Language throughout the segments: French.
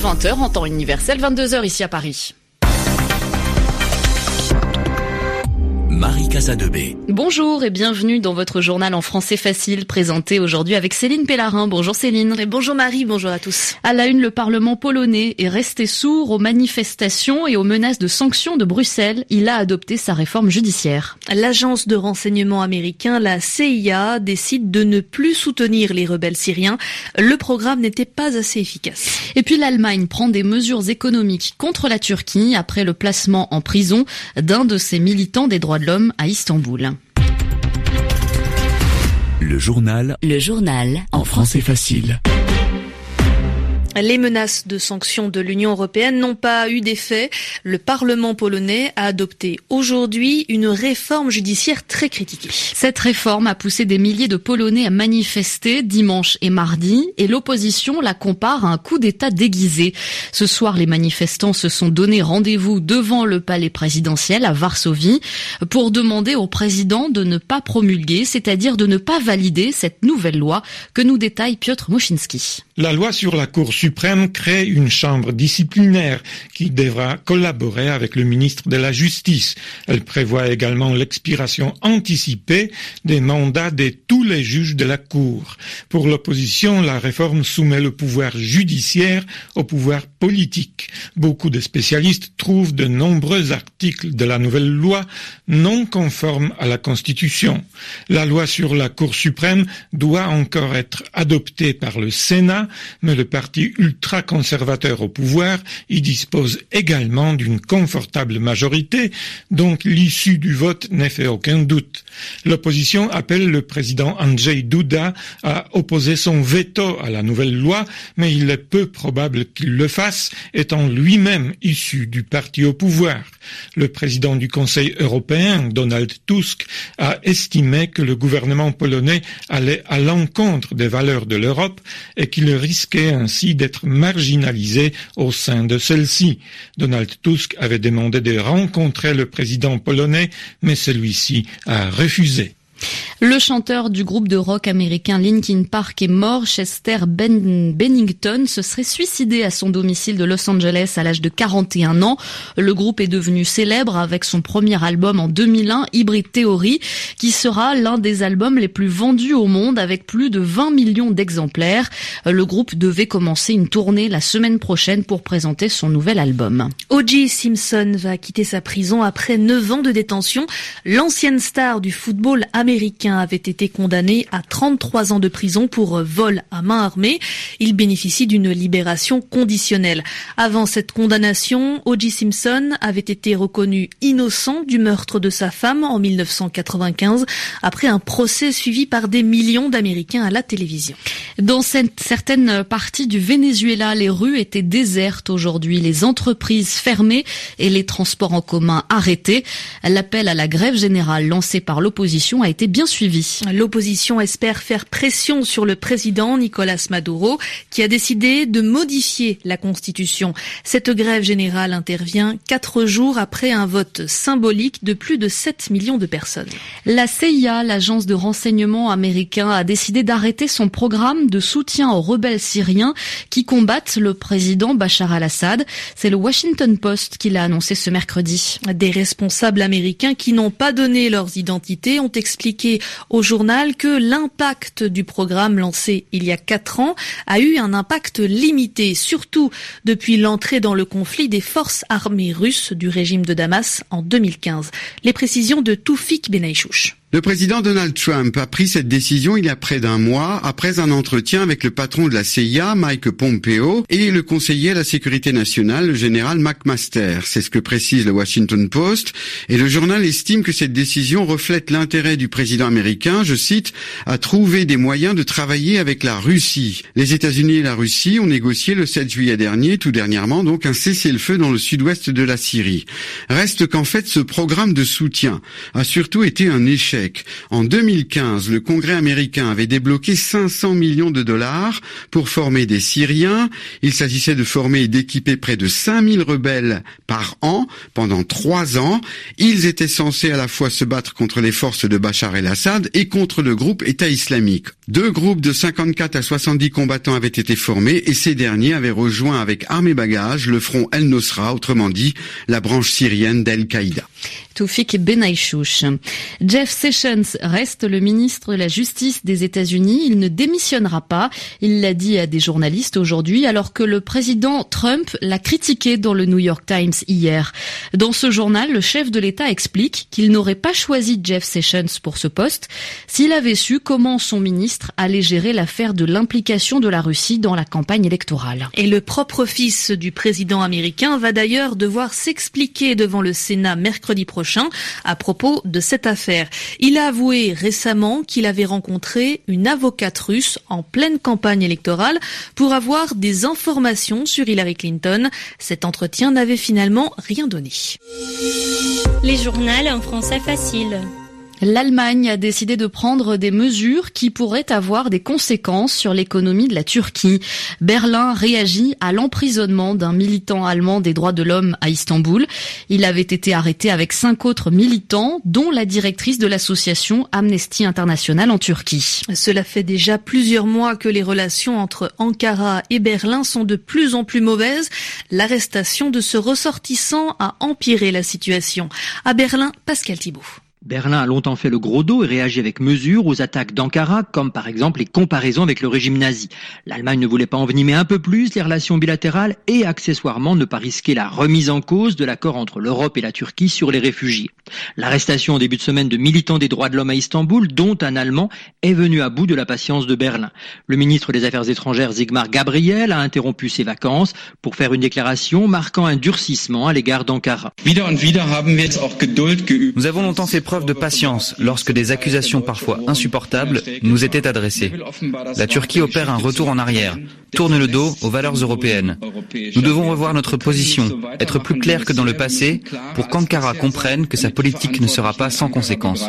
20h en temps universel, 22h ici à Paris. Marie Casadebé. Bonjour et bienvenue dans votre journal en français facile présenté aujourd'hui avec Céline Pellarin. Bonjour Céline. Et bonjour Marie, bonjour à tous. À la une, le Parlement polonais est resté sourd aux manifestations et aux menaces de sanctions de Bruxelles. Il a adopté sa réforme judiciaire. L'agence de renseignement américain, la CIA, décide de ne plus soutenir les rebelles syriens. Le programme n'était pas assez efficace. Et puis l'Allemagne prend des mesures économiques contre la Turquie après le placement en prison d'un de ses militants des droits de l'homme à Istanbul. Le journal. Le journal. En français facile. Les menaces de sanctions de l'Union européenne n'ont pas eu d'effet. Le Parlement polonais a adopté aujourd'hui une réforme judiciaire très critiquée. Cette réforme a poussé des milliers de Polonais à manifester dimanche et mardi et l'opposition la compare à un coup d'État déguisé. Ce soir, les manifestants se sont donné rendez-vous devant le palais présidentiel à Varsovie pour demander au président de ne pas promulguer, c'est-à-dire de ne pas valider cette nouvelle loi que nous détaille Piotr Moszynski. La loi sur la Cour suprême crée une chambre disciplinaire qui devra collaborer avec le ministre de la Justice. Elle prévoit également l'expiration anticipée des mandats de tous les juges de la Cour. Pour l'opposition, la réforme soumet le pouvoir judiciaire au pouvoir politique. Beaucoup de spécialistes trouvent de nombreux articles de la nouvelle loi non conformes à la Constitution. La loi sur la Cour suprême doit encore être adoptée par le Sénat mais le parti ultra-conservateur au pouvoir y dispose également d'une confortable majorité, donc l'issue du vote n'est fait aucun doute. L'opposition appelle le président Andrzej Duda à opposer son veto à la nouvelle loi, mais il est peu probable qu'il le fasse, étant lui-même issu du parti au pouvoir. Le président du Conseil européen, Donald Tusk, a estimé que le gouvernement polonais allait à l'encontre des valeurs de l'Europe et qu'il risquait ainsi d'être marginalisé au sein de celle-ci. Donald Tusk avait demandé de rencontrer le président polonais, mais celui-ci a refusé. Le chanteur du groupe de rock américain Linkin Park est mort. Chester ben Bennington se serait suicidé à son domicile de Los Angeles à l'âge de 41 ans. Le groupe est devenu célèbre avec son premier album en 2001, Hybrid Theory, qui sera l'un des albums les plus vendus au monde avec plus de 20 millions d'exemplaires. Le groupe devait commencer une tournée la semaine prochaine pour présenter son nouvel album. O.J. Simpson va quitter sa prison après 9 ans de détention. L'ancienne star du football américain avait été condamné à 33 ans de prison pour vol à main armée. Il bénéficie d'une libération conditionnelle. Avant cette condamnation, O.J. Simpson avait été reconnu innocent du meurtre de sa femme en 1995 après un procès suivi par des millions d'Américains à la télévision. Dans certaines parties du Venezuela, les rues étaient désertes aujourd'hui, les entreprises fermées et les transports en commun arrêtés. L'appel à la grève générale lancé par l'opposition a été bien suivi L'opposition espère faire pression sur le président Nicolas Maduro qui a décidé de modifier la constitution. Cette grève générale intervient quatre jours après un vote symbolique de plus de 7 millions de personnes. La CIA, l'agence de renseignement américain, a décidé d'arrêter son programme de soutien aux rebelles syriens qui combattent le président Bachar al-Assad. C'est le Washington Post qui l'a annoncé ce mercredi. Des responsables américains qui n'ont pas donné leurs identités ont expliqué au journal que l'impact du programme lancé il y a quatre ans a eu un impact limité, surtout depuis l'entrée dans le conflit des forces armées russes du régime de Damas en 2015. Les précisions de Toufik Benaïchouch. Le président Donald Trump a pris cette décision il y a près d'un mois après un entretien avec le patron de la CIA, Mike Pompeo, et le conseiller à la sécurité nationale, le général McMaster. C'est ce que précise le Washington Post. Et le journal estime que cette décision reflète l'intérêt du président américain, je cite, à trouver des moyens de travailler avec la Russie. Les États-Unis et la Russie ont négocié le 7 juillet dernier, tout dernièrement donc, un cessez-le-feu dans le sud-ouest de la Syrie. Reste qu'en fait, ce programme de soutien a surtout été un échec en 2015, le Congrès américain avait débloqué 500 millions de dollars pour former des Syriens. Il s'agissait de former et d'équiper près de 5000 rebelles par an pendant trois ans. Ils étaient censés à la fois se battre contre les forces de Bachar el-Assad et contre le groupe État islamique. Deux groupes de 54 à 70 combattants avaient été formés et ces derniers avaient rejoint avec armes et bagages le front El Nosra, autrement dit la branche syrienne d'Al-Qaïda. Toufik Benaïchouch. Jeff Sessions reste le ministre de la Justice des États-Unis. Il ne démissionnera pas. Il l'a dit à des journalistes aujourd'hui alors que le président Trump l'a critiqué dans le New York Times hier. Dans ce journal, le chef de l'État explique qu'il n'aurait pas choisi Jeff Sessions pour ce poste s'il avait su comment son ministre allait gérer l'affaire de l'implication de la Russie dans la campagne électorale. Et le propre fils du président américain va d'ailleurs devoir s'expliquer devant le Sénat mercredi prochain à propos de cette affaire. Il a avoué récemment qu'il avait rencontré une avocate russe en pleine campagne électorale pour avoir des informations sur Hillary Clinton. Cet entretien n'avait finalement rien donné. Les journaux en français facile. L'Allemagne a décidé de prendre des mesures qui pourraient avoir des conséquences sur l'économie de la Turquie. Berlin réagit à l'emprisonnement d'un militant allemand des droits de l'homme à Istanbul. Il avait été arrêté avec cinq autres militants, dont la directrice de l'association Amnesty International en Turquie. Cela fait déjà plusieurs mois que les relations entre Ankara et Berlin sont de plus en plus mauvaises. L'arrestation de ce ressortissant a empiré la situation. À Berlin, Pascal Thibault. Berlin a longtemps fait le gros dos et réagi avec mesure aux attaques d'Ankara, comme par exemple les comparaisons avec le régime nazi. L'Allemagne ne voulait pas envenimer un peu plus les relations bilatérales et accessoirement ne pas risquer la remise en cause de l'accord entre l'Europe et la Turquie sur les réfugiés. L'arrestation au début de semaine de militants des droits de l'homme à Istanbul, dont un Allemand, est venue à bout de la patience de Berlin. Le ministre des Affaires étrangères Sigmar Gabriel a interrompu ses vacances pour faire une déclaration marquant un durcissement à l'égard d'Ankara. Nous avons longtemps fait preuve de patience lorsque des accusations parfois insupportables nous étaient adressées. La Turquie opère un retour en arrière, tourne le dos aux valeurs européennes. Nous devons revoir notre position, être plus clair que dans le passé pour qu'Ankara comprenne que sa politique ne sera pas sans conséquences.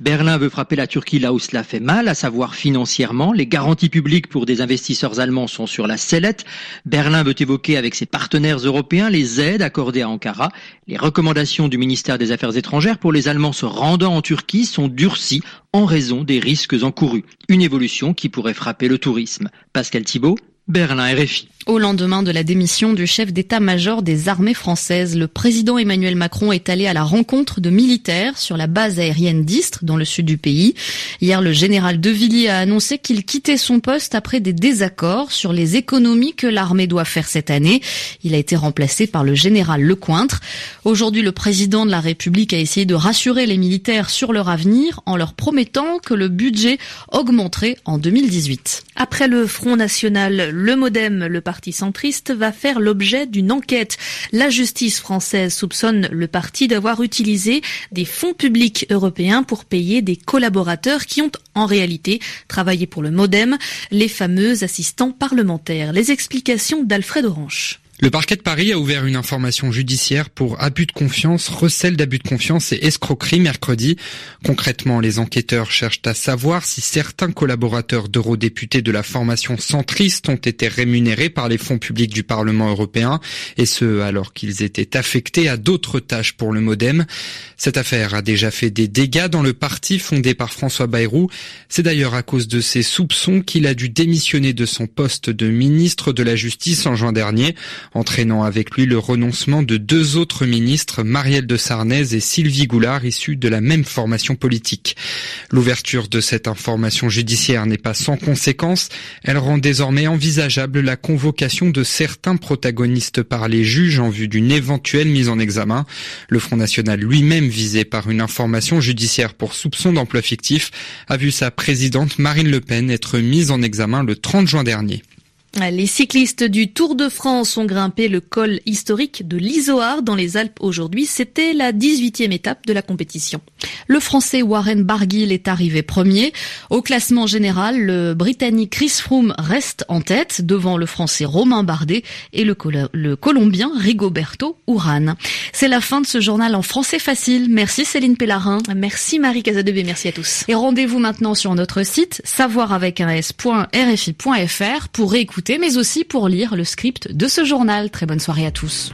Berlin veut frapper la Turquie là où cela fait mal, à savoir financièrement. Les garanties publiques pour des investisseurs allemands sont sur la sellette. Berlin veut évoquer avec ses partenaires européens les aides accordées à Ankara. Les recommandations du ministère des Affaires étrangères pour les Allemands se rendant en Turquie sont durcies en raison des risques encourus. Une évolution qui pourrait frapper le tourisme. Pascal Thibault, Berlin RFI. Au lendemain de la démission du chef d'état-major des armées françaises, le président Emmanuel Macron est allé à la rencontre de militaires sur la base aérienne d'Istres, dans le sud du pays. Hier, le général De Villiers a annoncé qu'il quittait son poste après des désaccords sur les économies que l'armée doit faire cette année. Il a été remplacé par le général Lecointre. Aujourd'hui, le président de la République a essayé de rassurer les militaires sur leur avenir en leur promettant que le budget augmenterait en 2018. Après le Front National, le Modem, le parti centriste va faire l'objet d'une enquête. La justice française soupçonne le parti d'avoir utilisé des fonds publics européens pour payer des collaborateurs qui ont en réalité travaillé pour le Modem, les fameux assistants parlementaires. Les explications d'Alfred Orange. Le parquet de Paris a ouvert une information judiciaire pour abus de confiance, recel d'abus de confiance et escroquerie mercredi. Concrètement, les enquêteurs cherchent à savoir si certains collaborateurs d'eurodéputés de la formation centriste ont été rémunérés par les fonds publics du Parlement européen, et ce alors qu'ils étaient affectés à d'autres tâches pour le modem. Cette affaire a déjà fait des dégâts dans le parti fondé par François Bayrou. C'est d'ailleurs à cause de ces soupçons qu'il a dû démissionner de son poste de ministre de la Justice en juin dernier entraînant avec lui le renoncement de deux autres ministres, Marielle de Sarnez et Sylvie Goulard, issus de la même formation politique. L'ouverture de cette information judiciaire n'est pas sans conséquence. Elle rend désormais envisageable la convocation de certains protagonistes par les juges en vue d'une éventuelle mise en examen. Le Front National lui-même visé par une information judiciaire pour soupçon d'emploi fictif a vu sa présidente Marine Le Pen être mise en examen le 30 juin dernier. Les cyclistes du Tour de France ont grimpé le col historique de l'Isoard dans les Alpes aujourd'hui. C'était la 18e étape de la compétition. Le Français Warren Barguil est arrivé premier. Au classement général, le Britannique Chris Froome reste en tête devant le Français Romain Bardet et le, le Colombien Rigoberto Urán. C'est la fin de ce journal en français facile. Merci Céline Pellarin. Merci Marie Casadebé. Merci à tous. Et rendez-vous maintenant sur notre site savoir avec un mais aussi pour lire le script de ce journal. Très bonne soirée à tous.